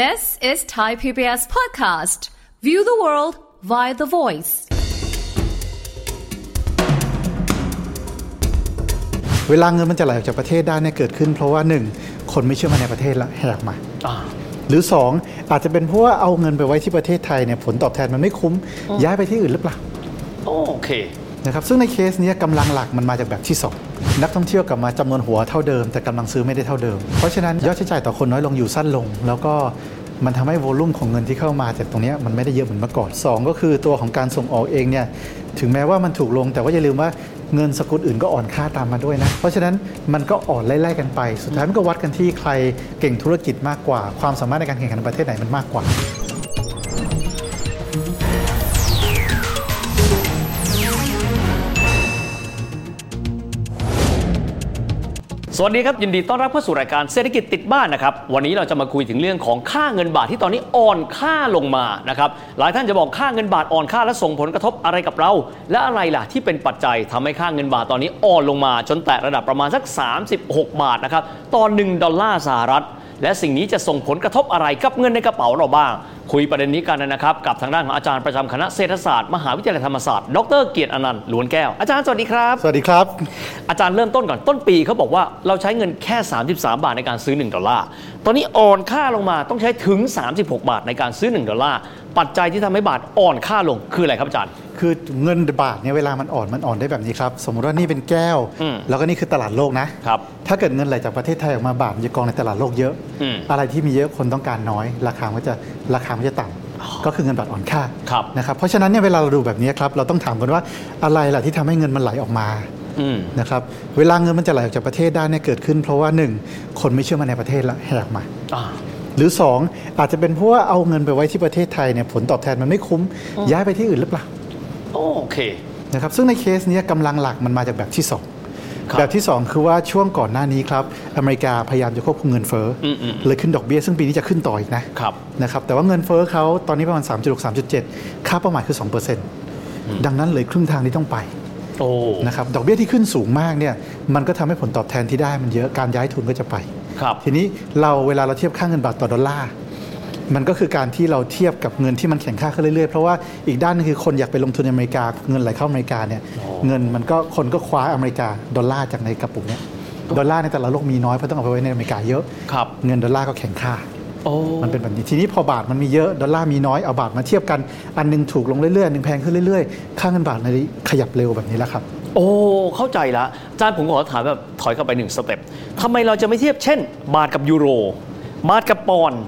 This is Thai PBS podcast. View the world via the voice. เวลาเงินมันจะไหลออกจากประเทศได้เนี่ยเกิดขึ้น เพราะว่าหนึ่งคนไม่เชื่อมั่นในประเทศแล้วแหกมาอ่าหรือสองอาจจะเป็นเพราะว่าเอาเงินไปไว้ที่ประเทศไทยเนี่ยผลตอบแทนมันไม่คุ้มย้ายไปที่อื่นหรือเปล่า โอเค นะครับซึ่งในเคสเนี้ยกำลังหลักมันมาจากแบบที่สองนักท่องเที่ยวกลับมาจำนวนหัวเท่าเดิม แต่กำลังซื้อไม่ได้เท่าเดิม เพราะฉะนั้นยอดใช้จ่ายต่อคนน้อยลงอยู่สั้นลง แล้วก็มันทำให้โวลุ่มของเงินที่เข้ามาจากตรงเนี้ยมันไม่ได้เยอะเหมือนเมื่อก่อนสองก็คือตัวของการส่งออกเองเนี่ยถึงแม้ว่ามันถูกลง แต่ว่าอย่าลืมว่าเงินสกุลอื่นก็อ่อนค่าตามมาด้วยนะ เพราะฉะนั้นมันก็อ่อนไล่ๆกันไป สุดท้ายมันก็วัดกันที่ใครเก่งธุรกิจมากกว่า ความสามารถในการแข่งขันในประเทศไหนมันมากกว่า สวัสดีครับ ยินดีต้อนรับเข้าสู่รายการเศรษฐกิจติดบ้านนะครับ วันนี้เราจะมาคุยถึงเรื่องของค่าเงินบาทที่ตอนนี้อ่อนค่าลงมานะครับหลายท่านจะบอกค่าเงินบาทอ่อนค่าและส่งผลกระทบอะไรกับเรา และอะไรล่ะที่เป็นปัจจัยทำให้ค่าเงินบาทตอนนี้อ่อนลงมา จนแตะระดับประมาณสัก 36 บาทนะครับต่อ1ดอลลาร์สหรัฐ และสิ่งนี้จะส่งผลกระทบอะไรกับเงินในกระเป๋าเราบ้าง คุยประเด็นนี้กันนะครับ กับทางด้านของอาจารย์ประจำคณะเศรษฐศาสตร์มหาวิทยาลัยธรรมศาสตร์ดรเกียรติอนันต์ล้วนแก้วอาจารย์สวัสดีครับสวัสดีครับ อาจารย์เริ่มต้นก่อนต้นปีเขาบอกว่าเราใช้เงินแค่ 33 บาทในการซื้อ 1 ดอลลาร์ตอนนี้อ่อนค่าลงมาต้องใช้ถึง 36 บาทในการซื้อ 1 ดอลลาร์ปัจจัยที่ทำให้บาทอ่อนค่าลงคืออะไรครับอาจารย์ คือเงินบาทเนี่ยเวลามันอ่อนมันอ่อนได้แบบนี้ครับสมมุติว่านี่เป็นแก้วอืมแล้วก็นี่คือตลาดโลกนะครับถ้าเกิดเงินไหลจากประเทศไทยออกมาบาทมันจะกองในตลาดโลกเยอะอืมอะไรที่มีเยอะคนต้องการน้อย ราคามันก็จะราคามันจะต่ำก็คือเงินบาทอ่อนค่าครับนะครับเพราะฉะนั้นเนี่ยเวลาเราดูแบบนี้ครับเราต้องถามกันว่าอะไรล่ะที่ทำให้เงินมันไหลออกมาอืมนะครับเวลาเงินมันจะไหลออกจากประเทศได้เนี่ยเกิดขึ้น เพราะว่าหนึ่งคนไม่เชื่อมั่นในประเทศแล้วแหกมาอ่าหรือสองอาจจะเป็นเพราะว่าเอาเงินไปไว้ที่ประเทศไทยเนี่ยผลตอบแทนมันไม่คุ้มย้ายไปที่อื่นหรือเปล่า โอเคนะครับซึ่งในเคสเนี้ยกำลังหลักมันมาจากแบบที่สองครับแบบที่ 2 คือว่าช่วงก่อนหน้านี้ครับอเมริกาพยายามจะควบคุมเงินเฟ้ออมอืมเลยขึ้นดอกเบี้ยซึ่งปีนี้จะขึ้นต่ออีกนะครับนะครับแต่ว่าเงินเฟ้อเขาตอนนี้ประมาณ 3.6 3.7 ค่าเป้าหมายคือ 2%ดังนั้นเลยครึ่งทางที่ต้องไปโอ้นะครับดอกเบี้ยที่ขึ้นสูงมากเนี่ยมันก็ทำให้ผลตอบแทนที่ได้มันเยอะการย้ายทุนก็จะไปครับทีนี้เราเวลาเราเทียบค่าเงินบาทต่อดอลลาร์ มันก็คือการที่เราเทียบกับเงินที่มันแข่งค่าขึ้นเรื่อยๆ เพราะว่าอีกด้านหนึงคือคนอยากไปลงทุนในอเมริกา เงินไหลเข้าอเมริกาเนี่ยอ๋อเงินมันก็คนก็คว้าอเมริกาดอลลาร์จากในกระปุกเนี้ยดอลลาร์ในแต่ละโลกมีน้อยเพราะต้องเอาไปไว้ในอเมริกาเยอะครับเงินดอลลาร์ก็แข่งค่าโอ้มันเป็นแบบนี้ทีนี้พอบาทมันมีเยอะดอลลาร์มีน้อยเอาบาทมาเทียบกัน อันหนึ่งถูกลงเรื่อยๆอันหนึ่งแพงขึ้นเรื่อยๆ ค่าเงินบาทในขยับเร็วแบบนี้แล้วครับโอ้เข้าใจละอาจารย์ผมขอถามแบบถอยกลับไปหนึ่ง step ทำไมเราจะไม่เทียบเช่น บาทกับยูโรบาทกับปอนด์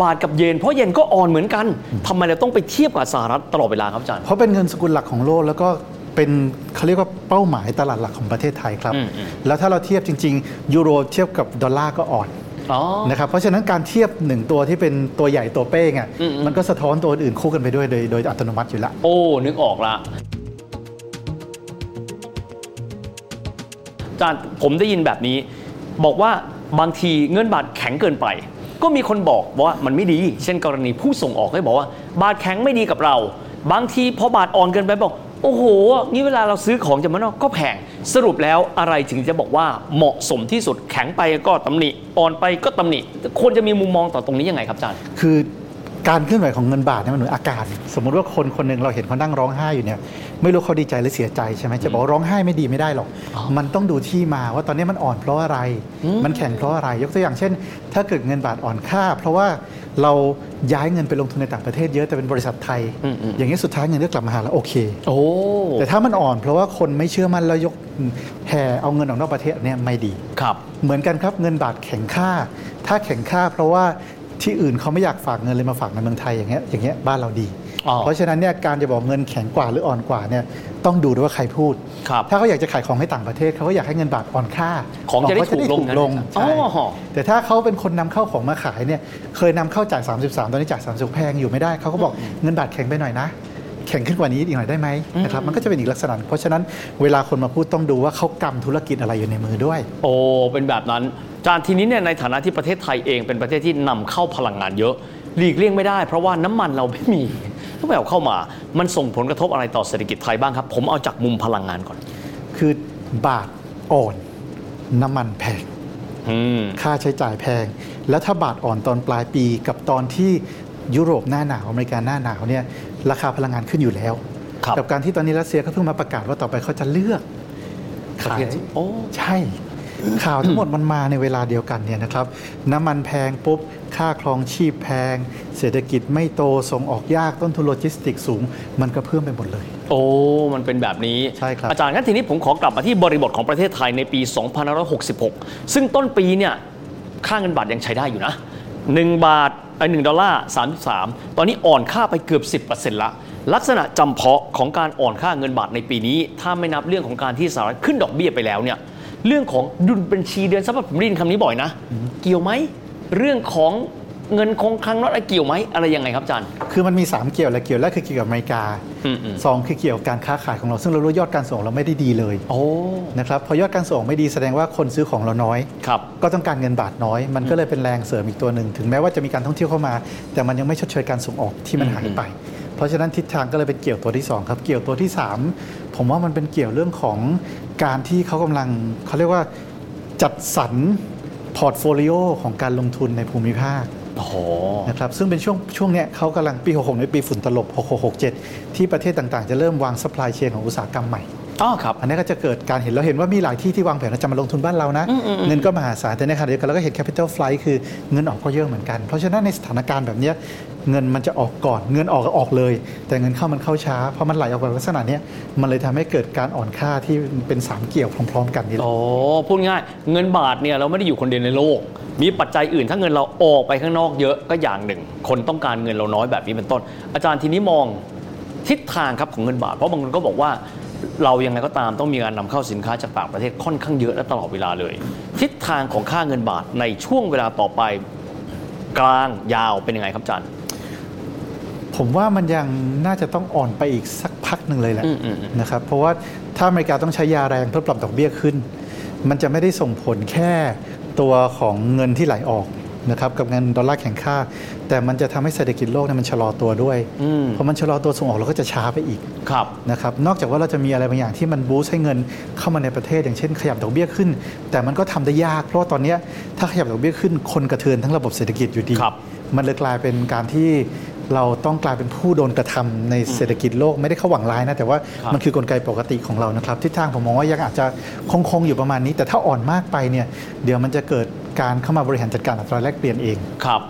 บาทกับเยน เพราะเยนก็อ่อนเหมือนกันทำไมเราต้องไปเทียบกับสหรัฐตลอดเวลาครับอาจารย์ เพราะเป็นเงินสกุลหลักของโลกแล้วก็เป็นเขาเรียกว่าเป้าหมายตลาดหลักของประเทศไทยครับอืมอืมแล้วถ้าเราเทียบจริง ๆ ยูโรเทียบกับดอลลาร์ก็อ่อนอ๋อนะครับเพราะฉะนั้นการเทียบหนึ่งตัวที่เป็นตัวใหญ่ตัวเป้งอะอืมอืมมันก็สะท้อนตัวอื่นคู่กันไปด้วยโดยโดยอัตโนมัติอยู่แล้วโอ้ นึกออกละอาจารย์ผมได้ยินแบบนี้ บอกว่าบางทีเงินบาทแข็งเกินไป ก็มีคนบอกว่ามันไม่ดี เช่นกรณีผู้ส่งออกให้บอกว่า บาทแข็งไม่ดีกับเรา บางทีพอบาทอ่อนเกินไปบอก โอ้โหนี่เวลาเราซื้อของจากมันนอกก็แพงสรุปแล้วอะไรถึงจะบอกว่าเหมาะสมที่สุดแข็งไปก็ตำหนิอ่อนไปก็ตำหนิควรจะมีมุมมองต่อตรงนี้ยังไงครับอาจารย์คือ การเคลื่อนไหวของเงินบาทเนี่ยมันเหมือนอาการสมมุติว่าคนคนหนึ่งเราเห็นเขานั่งร้องไห้อยู่เนี่ยไม่รู้เขาดีใจหรือเสียใจใช่ไหมจะบอกว่าร้องไห้ไม่ดีไม่ได้หรอกอ๋อมันต้องดูที่มาว่าตอนนี้มันอ่อนเพราะอะไรอืมมันแข็งเพราะอะไร ยกตัวอย่างเช่น ถ้าเกิดเงินบาทอ่อนค่า เพราะว่าเราย้ายเงินไปลงทุนในต่างประเทศเยอะแต่เป็นบริษัทไทยอืมอืมอย่างนี้ยสุดท้ายเงินก็กลับมาหาเราโอเคโอ้แต่ถ้ามันอ่อนเพราะว่าคนไม่เชื่อมั่นแล้วยกแห่เอาเงินออกนอกประเทศเนี่ยไม่ดีครับ เหมือนกันครับเงินบาทแข็งค่า ถ้าแข็งค่าเพราะว่า ที่อื่นเขาไม่อยากฝากเงินเลยมาฝากในเมืองไทยอย่างเงี้ยอย่างเงี้ยบ้านเราดีอ๋อเพราะฉะนั้นเนี่ยการจะบอกเงินแข็งกว่าหรืออ่อนกว่าเนี่ยต้องดูด้วยว่าใครพูดครับถ้าเขาอยากจะขายของให้ต่างประเทศเขาก็อยากให้เงินบาทอ่อนค่า ของจะได้เขาถูกลงใช่อ๋อแต่ถ้าเขาเป็นคนนำเข้าของมาขายเนี่ยเคยนำเข้าจ่าย33 ตอนนี้จ่าย30แพงอยู่ไม่ได้เขาก็บอกเงินบาทแข็งไปหน่อยนะแข็งขึ้นกว่านี้อีกหน่อยได้ไหมนะครับมันก็จะเป็นอีกลักษณะ เพราะฉะนั้นเวลาคนมาพูดต้องดูว่าเขากำธุรกิจอะไรอยู่ในมือด้วย โอ้เป็นแบบนั้นอา จารย์ทีนี้เนี่ยในฐานะที่ประเทศไทยเองเป็นประเทศที่นำเข้าพลังงานเยอะหลีกเลี่ยงไม่ได้ เพราะว่าน้ำมันเราไม่มีต้องไปเอาเข้ามา มันส่งผลกระทบอะไรต่อเศรษฐกิจไทยบ้างครับ ผมเอาจากมุมพลังงานก่อน คือบาทอ่อนน้ำมันแพงอืมค่าใช้จ่ายแพง แล้วถ้าบาทอ่อนตอนปลายปีกับตอนที่ยุโรปหน้าหนาวอเมริกาหน้าหนาวเนี่ยราคาพลังงานขึ้นอยู่แล้วครับกับการที่ตอนนี้รัสเซียก็เพิ่งมาประกาศว่าต่อไปเขาจะเลือกขายโอ้ใช่ ข่าวทั้งหมดมันมาในเวลาเดียวกันเนี่ยนะครับ น้ำมันแพงปุ๊บ ค่าครองชีพแพง เศรษฐกิจไม่โตส่งออกยากต้นทุนโลจิสติกสูง มันก็เพิ่มไปหมดเลย โอ้ มันเป็นแบบนี้ ใช่ครับ อาจารย์งั้นทีนี้ผมขอกลับมาที่บริบทของประเทศไทยในปี 2566 ซึ่งต้นปีเนี่ยค่าเงินบาทยังใช้ได้อยู่นะ 1 บาทไอ้หดอลลาร์33 ตอนนี้อ่อนค่าไปเกือบ 10%ละลักษณะจำเพาะของการอ่อนค่าเงินบาทในปีนี้ ถ้าไม่นับเรื่องของการที่สหรัฐขึ้นดอกเบี้ยไปแล้วเนี่ย เรื่องของดุลบัญชีเดือนสำหรับผมได้ยินคำนี้บ่อยนะ เกี่ยวไหม เรื่องของเงินคงคลังน็อตเกี่ยวไหมอะไรยังไงครับอาจารย์ คือมันมี 3 เกี่ยวแหละเกี่ยวแรกคือเกี่ยวกับอเมริกาอืมอืมสองคือเกี่ยวกับการค้าขายของเรา ซึ่งเรารู้ยอดการส่งเราไม่ได้ดีเลยโอ้นะครับพอยอดการส่งไม่ดีแสดงว่าคนซื้อของเราน้อยครับก็ต้องการเงินบาทน้อย มันก็เลยเป็นแรงเสริมอีกตัวหนึ่ง ถึงแม้ว่าจะมีการท่องเที่ยวเข้ามา แต่มันยังไม่ชดเชยการส่งออกที่มันหายไป เพราะฉะนั้นทิศทางก็เลยเป็นเกี่ยวตัวที่สองครับ เกี่ยวตัวที่ 3 ผมว่ามันเป็นเกี่ยวเรื่องของการที่เขากำลังเขาเรียกว่าจัดสรรพอร์ตโฟลิโอของการลงทุนในภูมิภาคโอ้โหนะครับซึ่งเป็นช่วงช่วงเนี้ยเขากำลังปี 66ในปีฝุ่นตลบ 6667 ที่ประเทศต่างๆ จะเริ่มวาง supply chain ของอุตสาหกรรมใหม่ อ๋อครับ อันนี้ก็จะเกิดการเห็นเราเห็นว่ามีหลายที่ที่วางแผนว่าจะมาลงทุนบ้านเรานะ เงินก็มหาศาลแต่ในขณะเดียวกันเราก็เห็น capital flight คือเงินออกก็เยอะเหมือนกัน เพราะฉะนั้นในสถานการณ์แบบเนี้ยเงินมันจะออกก่อน เงินออกก็ออกเลย แต่เงินเข้ามันเข้าช้า เพราะมันไหลออกแบบลักษณะเนี้ยมันเลยทำให้เกิดการอ่อนค่าที่เป็นสามเกี่ยวพร้อม ๆ กันนี่แหละโอ้พูดง่ายเงินบาทเนี่ยเราไม่ได้อยู่คนเดียวในโลก มีปัจจัยอื่น ถ้าเงินเราออกไปข้างนอกเยอะก็อย่างหนึ่ง คนต้องการเงินเราน้อยแบบนี้เป็นต้น อาจารย์ทีนี้มองทิศทางครับของเงินบาท เพราะบางคนก็บอกว่า เรายังไงก็ตามต้องมีการนำเข้าสินค้าจากต่างประเทศค่อนข้างเยอะและตลอดเวลาเลย ทิศทางของค่าเงินบาทในช่วงเวลาต่อไปกลางยาวเป็นยังไงครับอาจารย์ผมว่ามันยังน่าจะต้องอ่อนไปอีกสักพักหนึ่งเลยแหละอืมอืมอืมนะครับเพราะว่าถ้าอเมริกาต้องใช้ยาแรงเพื่อปรับดอกเบี้ยขึ้น มันจะไม่ได้ส่งผลแค่ตัวของเงินที่ไหลออก นะครับกับเงินดอลลาร์แข็งค่า แต่มันจะทำให้เศรษฐกิจโลกเนี่ยมันชะลอตัวด้วยอืมพอมันชะลอตัวส่งออกเราก็จะช้าไปอีกครับนะครับนอกจากว่าเราจะมีอะไรบางอย่างที่มันบูสต์ให้เงินเข้ามาในประเทศ อย่างเช่นขยับดอกเบี้ยขึ้น แต่มันก็ทำได้ยากเพราะว่าตอนเนี้ยถ้าขยับดอกเบี้ยขึ้นคนกระเทือนทั้งระบบเศรษฐกิจอยู่ดีครับมันเลยกลายเป็นการที่เราต้องกลายเป็นผู้โดนกระทำในเศรษฐกิจโลกไม่ได้เข้าหวังร้ายนะ แต่ว่าครับมันคือกลไกปกติของเรานะครับทิศทางผมมองว่ายังอาจจะคงๆอยู่ประมาณนี้ แต่ถ้าอ่อนมากไปเนี่ยเดี๋ยวมันจะเกิด การเข้ามาบริหารจัดการอัตราแลกเปลี่ยนเอง ครับ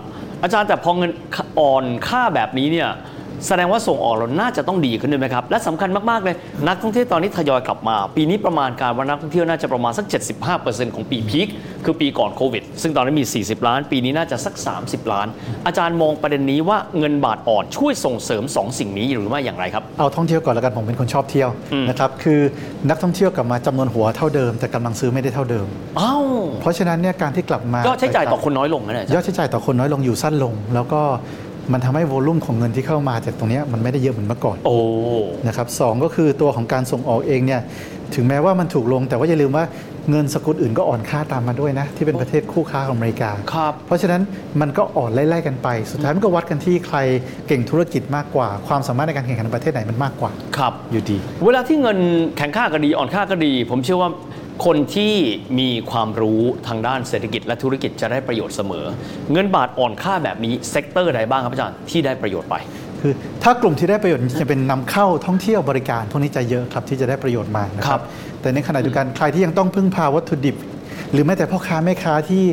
อาจารย์แต่พอเงินอ่อนค่าแบบนี้เนี่ย แสดงว่าส่งออกเราน่าจะต้องดีขึ้นด้วยไหมครับ และสำคัญมากๆเลย นักท่องเที่ยวตอนนี้ทยอยกลับมา ปีนี้ประมาณการว่านักท่องเที่ยวน่าจะประมาณสัก 75%ของปีพีคคือปีก่อนโควิด ซึ่งตอนนั้นมี 40 ล้าน ปีนี้น่าจะสัก 30 ล้าน อาจารย์มองประเด็นนี้ว่าเงินบาทอ่อนช่วยส่งเสริม 2 สิ่งนี้หรือไม่อย่างไรครับ เอาท่องเที่ยวก่อนแล้วกันผมเป็นคนชอบเที่ยวอืมนะครับ คือนักท่องเที่ยวกลับมาจำนวนหัวเท่าเดิม แต่กำลังซื้อไม่ได้เท่าเดิมอ้าวเพราะฉะนั้นเนี่ยการที่กลับมายอดใช้จ่ายต่อคนน้อยลงนะเนี่ยอาจารย์ยอดใช้จ่ายต่อคนน้อยลงอยู่สั้นลง แล้วก็ มันทำให้โวลุ่มของเงินที่เข้ามาจากตรงเนี้ยมันไม่ได้เยอะเหมือนเมื่อก่อนโอ้นะครับสองก็คือตัวของการส่งออกเองเนี่ยถึงแม้ว่ามันถูกลง แต่ว่าอย่าลืมว่าเงินสกุลอื่นก็อ่อนค่าตามมาด้วยนะ ที่เป็นประเทศคู่ค้าของอเมริกาครับเพราะฉะนั้นมันก็อ่อนไล่ๆกันไป สุดท้ายมันก็วัดกันที่ใครเก่งธุรกิจมากกว่า ความสามารถในการแข่งขันในประเทศไหนมันมากกว่าครับอยู่ดี เวลาที่เงินแข็งค่าก็ดีอ่อนค่าก็ดี ผมเชื่อว่า คนที่มีความรู้ทางด้านเศรษฐกิจและธุรกิจจะได้ประโยชน์เสมอ เงินบาทอ่อนค่าแบบนี้ sector ใดบ้างครับอาจารย์ที่ได้ประโยชน์ไปคือถ้ากลุ่มที่ได้ประโยชน์จะเป็นนำเข้าท่องเที่ยวบริการพวกนี้จะเยอะครับที่จะได้ประโยชน์มานะครับครับแต่ในขณะเดียวกันใครที่ยังต้องพึ่งพาวัตถุดิบ หรือแม้แต่พ่อค้าแม่ค้าที่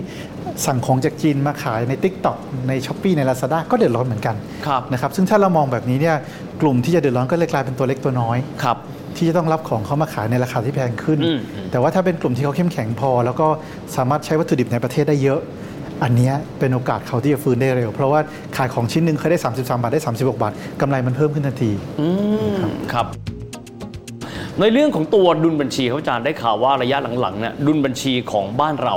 สั่งของจากจีนมาขายใน Tik t o อกใน s h อ p e e ใน Lazada ก็เดือดร้อนเหมือนกันครับนะครับซึ่งถ้าเรามองแบบนี้เนี่ยกลุ่มที่จะเดือดร้อนก็เลยกลายเป็นตัวเล็กตัวน้อยครับ ที่จะต้องรับของเขามาขายในราคาที่แพงขึ้นอืมอืมแต่ว่าถ้าเป็นกลุ่มที่เขาเข้มแข็งพอ แล้วก็สามารถใช้วัตถุดิบในประเทศได้เยอะ อันเนี้ยเป็นโอกาสเขาที่จะฟื้นได้เร็ว เพราะว่าขายของชิ้นหนึ่งเคยได้ 33 บาทได้ 36 บาทกำไรมันเพิ่มขึ้นทันทีอืมครับในเรื่องของตัวดุลบัญชีครับอาจารย์ได้ข่าวว่าระยะหลังๆเนี่ยดุลบัญชีของบ้านเรา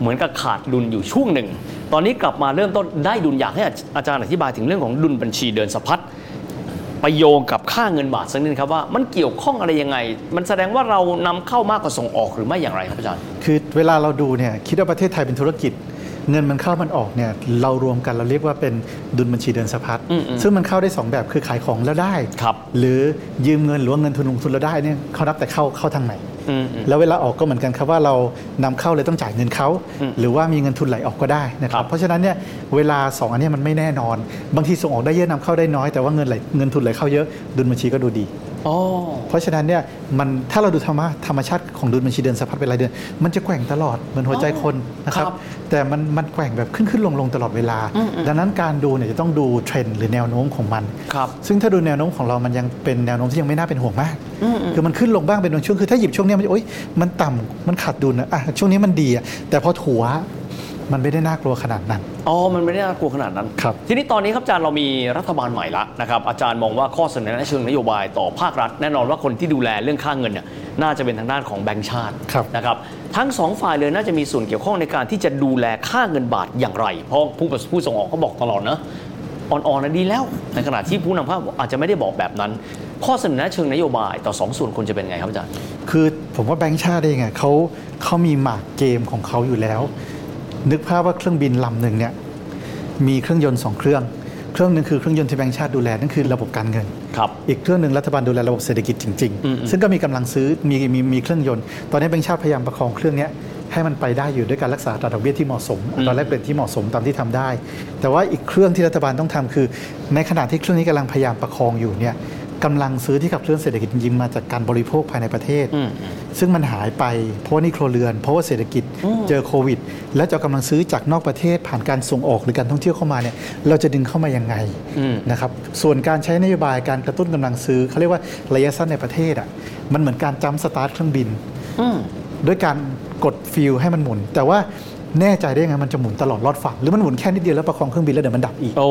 เหมือนกับขาดดุลอยู่ช่วงหนึ่ง ตอนนี้กลับมาเริ่มต้นได้ดุลอยากให้อาจารย์อธิบายถึงเรื่องของดุลบัญชีเดินสะพัด ไปโยงกับค่าเงินบาทสักนิดครับว่ามันเกี่ยวข้องอะไรยังไง มันแสดงว่าเรานำเข้ามากกว่าส่งออกหรือไม่อย่างไรครับอาจารย์ คือเวลาเราดูเนี่ยคิดว่าประเทศไทยเป็นธุรกิจ เงินมันเข้ามันออกเนี่ยเรารวมกันเราเรียกว่าเป็นดุลบัญชีเดินสะพัดอืมอืมซึ่งมันเข้าได้สองแบบคือขายของแล้วได้ครับหรือยืมเงินหรือว่าเงินทุนลงทุนแล้วได้เนี่ยเขานับแต่เข้าเข้าทางไหนอืมอืม แล้วเวลาออกก็เหมือนกันครับว่าเรานำเข้าเลยต้องจ่ายเงินเขาอืมหรือว่ามีเงินทุนไหลออกก็ได้นะคครัรับบเพราะฉะนั้นเนี่ยเวลาสองอันเนี้ยมันไม่แน่นอน บางทีส่งออกได้เยอะนำเข้าได้น้อยแต่ว่าเงินไหลเงินทุนไหลเข้าเยอะดุลบัญชีก็ดูดีอ๋อ เพราะฉะนั้นเนี่ยมันถ้าเราดูธรรมะธรรมชาติของดุลบัญชีเดือนสะพัดเป็นรายเดือน มันจะแกว่งตลอดเหมือนหัวใจคนนะครับครับแต่มันมันแกว่งแบบขึ้นขึ้นลงลงตลอดเวลาอืมอืมดังนั้นการดูเนี่ยจะต้องดูเทรนด์หรือแนวโน้มของมันครับซึ่งถ้าดูแนวโน้มของเรามันยังเป็นแนวโน้มที่ยังไม่น่าเป็นห่วงมากอืมอืมคือมันขึ้นลงบ้างเป็นบางช่วงคือถ้าหยิบช่วงเนี้ยมันจะโอ๊ยมันต่ำมันขาดดุลนะอะช่วงนี้มันดีอะแต่พอถัว มันไม่ได้น่ากลัวขนาดนั้น อ๋อ มันไม่ได้น่ากลัวขนาดนั้น ครับ ทีนี้ตอนนี้ครับอาจารย์เรามีรัฐบาลใหม่ละนะครับ อาจารย์มองว่าข้อเสนอแนะเชิงนโยบายต่อภาครัฐ แน่นอนว่าคนที่ดูแลเรื่องค่าเงินเนี่ยน่าจะเป็นทางด้านของแบงก์ชาติครับ นะครับ ทั้งสองฝ่ายเลยน่าจะมีส่วนเกี่ยวข้องในการที่จะดูแลค่าเงินบาทอย่างไร เพราะผู้ผู้ส่งออกก็บอกตลอดนะอ่อนๆนะดีแล้ว ในขณะที่ผู้นำเข้าอาจจะไม่ได้บอกแบบนั้น ข้อเสนอแนะเชิงนโยบายต่อสองส่วนควรจะเป็นไงครับอาจารย์ คือผมว่าแบงค์ชาติเองอะเขาเขามีหมากเกมของเขาอยู่แล้ว นึกภาพว่าเครื่องบินลำหนึ่งเนี่ยมีเครื่องยนต์สองเครื่อง เครื่องหนึ่งคือเครื่องยนต์ที่แบงค์ชาติดูแลนั่นคือระบบการเงินครับอีกเครื่องหนึ่งรัฐบาลดูแลระบบเศรษฐกิจจริงอืมๆซึ่งก็มีกำลังซื้อมีมีมีเครื่องยนต์ ตอนนี้แบงค์ชาติพยายามประคองเครื่องเนี้ยให้มันไปได้อยู่ด้วยการรักษาอัตราดอกเบี้ยที่เหมาะสมอัตราแลกเปลี่ยนที่เหมาะสมตามที่ทำได้ แต่ว่าอีกเครื่องที่รัฐบาลต้องทำคือ ในขณะที่เครื่องนี้กำลังพยายามประคองอยู่เนี่ย กำลังซื้อที่ขับเคลื่อนเศรษฐกิจจริงๆมาจากการบริโภคภายในประเทศอืมซึ่งมันหายไปเพราะว่าหนี่ครัวเรือน เพราะว่าเศรษฐกิจเจอโควิด แล้วจะเอากำลังซื้อจากนอกประเทศผ่านการส่งออกหรือการท่องเที่ยวเข้ามาเนี่ยเราจะดึงเข้ามายังไงอืมนะครับส่วนการใช้นโยบายการกระตุ้นกำลังซื้อเขาเรียกว่าระยะสั้นในประเทศอะมันเหมือนการจัมป์สตาร์ทเครื่องบินอืมด้วยการกดฟิลให้มันหมุน แต่ว่า แน่ใจได้ยังไงมันจะหมุนตลอดรอดฝั่งหรือมันหมุนแค่นิดเดียวแล้วประคองเครื่องบินแล้วเดี๋ยวมันดับอีก โอ้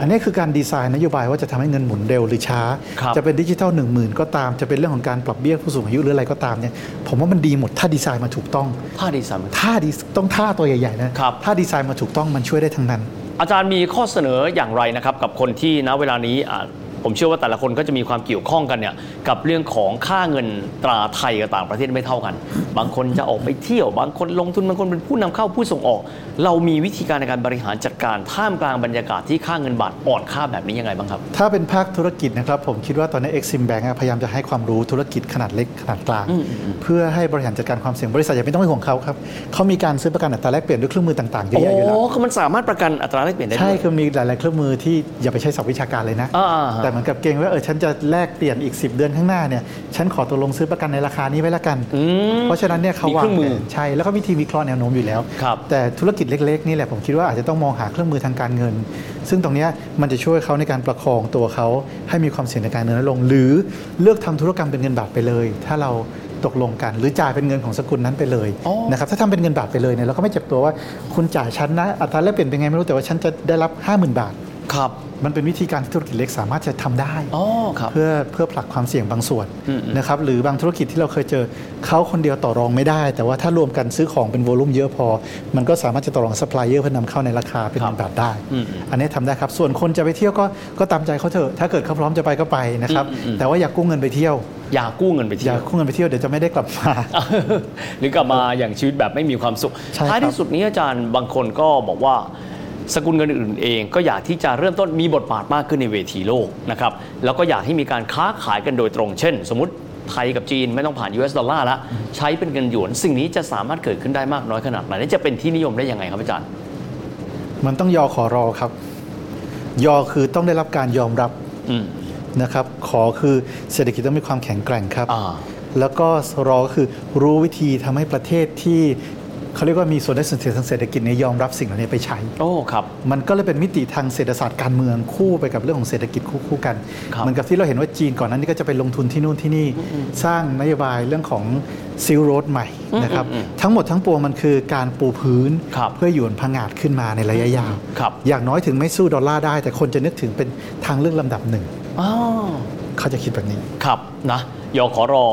อันนี้คือการดีไซน์นโยบายว่าจะทำให้เงินหมุนเร็วหรือช้า ครับจะเป็นดิจิทัลหนึ่งหมื่นก็ตาม จะเป็นเรื่องของการปรับเบี้ยผู้สูงอายุหรืออะไรก็ตามเนี่ยผมว่ามันดีหมดถ้าดีไซน์มาถูกต้อง ท่าดีไซน์มันถ้าดีต้องท่าตัวใหญ่ๆนะครับ ถ้าดีไซน์มาถูกต้องมันช่วยได้ทั้งนั้น อาจารย์มีข้อเสนออย่างไรนะครับ กับคนที่ณเวลานี้อ่า ผมเชื่อว่าแต่ละคนก็จะมีความเกี่ยวข้องกันเนี่ยกับเรื่องของค่าเงินตราไทยกับต่างประเทศไม่เท่ากัน บางคนจะออกไปเที่ยว บางคนลงทุนบางคนเป็นผู้นำเข้าผู้ส่งออก เรามีวิธีการในการบริหารจัดการท่ามกลางบรรยากาศที่ค่าเงินบาทอ่อนค่าแบบนี้ยังไงบ้างครับ ถ้าเป็นภาคธุรกิจนะครับผมคิดว่าตอนนี้ Exim Bank อะพยายามจะให้ความรู้ธุรกิจขนาดเล็กขนาดกลาง เพื่อให้บริหารจัดการความเสี่ยงบริษัทอย่าไม่ต้องไปห่วงเขาครับเขามีการซื้อประกันอัตราแลกเปลี่ยนด้วยเครื่องมือต่างๆเยอะโอ้แยะอยู่แล้วคือมันสามารถประกันอัตราแลกเปลี่ยนได้ด้วยใช่คือมีหลายๆเครื่องมือที่อย่าไปใช้ศัพท์วิชาการเลยนะอ่าๆฮะแต่เหมือนกับเกรงว่าเออฉันจะแลกเปลี่ยนอีก 10 เดือนข้างหน้าเนี่ยฉันขอตกลงซื้อประกันในราคานี้ไว้ละกันอืมเพราะฉะนั้นเนี่ยเขามีวาเคงรื่องมืแผอนใช่แล้วก็มีทีมวิเคราะห์แนวโน้มอยู่แล้วครับแต่ธุรกิจเล็กๆนี่แหละผมคิดว่าอาจจะต้องมองหาเครื่องมือทางการเงิน ซึ่งตรงเนี้ยมันจะช่วยเขาในการประคองตัวเขาให้มีความเสี่ยงในการเงินน้อยลง หรือเลือกทำธุรกรรมเป็นเงินบาทไปเลย ถ้าเราตกลงกันหรือจ่ายเป็นเงินของสกุลนั้นไปเลยอ๋อนะครับถ้าทำเป็นเงินบาทไปเลยเนี่ยเราก็ไม่เจ็บตัวว่าคุณจ่ายฉันนะอัตราแลกเปลี่ยนเป็นไงไม่รู้แต่ว่าฉันจะได้รับ 50,000 บาท ครับมันเป็นวิธีการที่ธุรกิจเล็กสามารถจะทำได้อ๋อครับเพื่อเพื่อผลักความเสี่ยงบางส่วนอืมนะครับหรือบางธุรกิจที่เราเคยเจอเขาคนเดียวต่อรองไม่ได้ แต่ว่าถ้ารวมกันซื้อของเป็น volume เยอะพอ มันก็สามารถจะต่อรองซัพพลายเออร์เพื่อนำเข้าในราคาเป็นครับเงินบาทได้อืมอันนี้ทำได้ครับ ส่วนคนจะไปเที่ยวก็ก็ตามใจเขาเถอะถ้าเกิดเขาพร้อมจะไปก็ไปนะครับอืมอืมแต่ว่าอย่ากู้เงินไปเที่ยวอย่ากู้เงินไปเที่ยวี่ย่ายวกู้เงินไปเที่ยวเดี๋ยวจะไม่ได้กลับมา หรือกลับมาอย่างชีวิตแบบไม่มีความสุขใช่ครับท้ายที่สุดนี้อาจารย์บางคนก็บอกว่า สกุลเงินอื่นเอง ก็อยากที่จะเริ่มต้นมีบทบาทมากขึ้นในเวทีโลกนะครับแล้วก็อยากให้มีการค้าขายกันโดยตรง เช่น สมมติไทยกับจีนไม่ต้องผ่าน US ดอลลาร์ละใช้เป็นเงินหยวน สิ่งนี้จะสามารถเกิดขึ้นได้มากน้อยขนาดไหนและจะเป็นที่นิยมได้ยังไงครับอาจารย์ มันต้องยอขอรอครับ ยอคือต้องได้รับการยอมรับอืมนะครับ ขอคือเศรษฐกิจต้องมีความแข็งแกร่งครับอ่าแล้วก็รอก็คือรู้วิธีทำให้ประเทศที่ เขาเรียกว่ามีส่วนได้ส่วนเสียทางเศรษฐกิจเนี่ยยอมรับสิ่งเหล่านี้ไปใช้ โอ้ครับ มันก็เลยเป็นมิติทางเศรษฐศาสตร์การเมืองคู่ไปกับเรื่องของเศรษฐกิจคู่คู่กัน ครับเหมือนกับที่เราเห็นว่าจีนก่อนหนั้นนี่ก็จะไปลงทุนที่นู่นที่นี่ สร้างนโยบายเรื่องของซิลโรดใหม่นะครับ อืมอืมทั้งหมดทั้งปวงมันคือการปูพื้น ครับเพื่อหยวนผงาดขึ้นมาในระยะยาว ครับ อย่างน้อยถึงไม่สู้ดอลลาร์ได้ แต่คนจะนึกถึงเป็นทางเลือกลำดับหนึ่งอ๋อเขาจะคิดแบบนี้ ครับนะ ยอขอรอ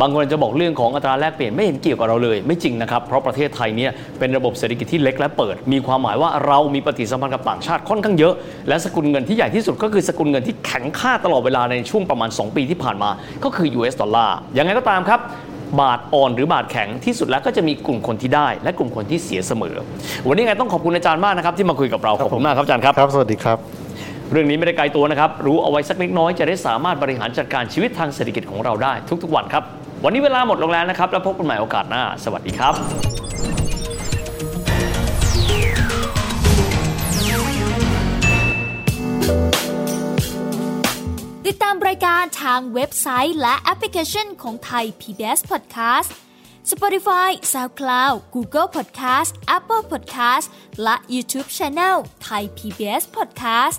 บางคนจะบอกเรื่องของอัตราแลกเปลี่ยนไม่เห็นเกี่ยวกับเราเลย ไม่จริงนะครับ เพราะประเทศไทยเนี่ยเป็นระบบเศรษฐกิจที่เล็กและเปิด มีความหมายว่าเรามีปฏิสัมพันธ์กับต่างชาติค่อนข้างเยอะ และสกุลเงินที่ใหญ่ที่สุดก็คือสกุลเงินที่แข็งค่าตลอดเวลาในช่วงประมาณ 2 ปีที่ผ่านมา ก็คือ US ดอลลาร์ยังไงก็ตามครับบาทอ่อนหรือบาทแข็งที่สุดแล้วก็จะมีกลุ่มคนที่ได้ และกลุ่มคนที่เสียเสมอ วันนี้ไงต้องขอบคุณอาจารย์มากนะครับที่มาคุยกับเราขอบคุณมากครับอาจารย์ครับครับ สวัสดีครับ เรื่องนี้ไม่ได้ไกลตัวนะครับ รู้เอาไว้สักเล็กน้อยจะได้สามารถบริหารจัดการชีวิตทางเศรษฐกิจของเราได้ทุกๆวันครับ วันนี้เวลาหมดลงแล้วนะครับ แล้วพบกันใหม่โอกาสหน้า สวัสดีครับติดตามรายการทางเว็บไซต์และแอปพลิเคชันของไทย PBS Podcast Spotify SoundCloud Google Podcast Apple Podcast และ YouTube Channel Thai PBS Podcast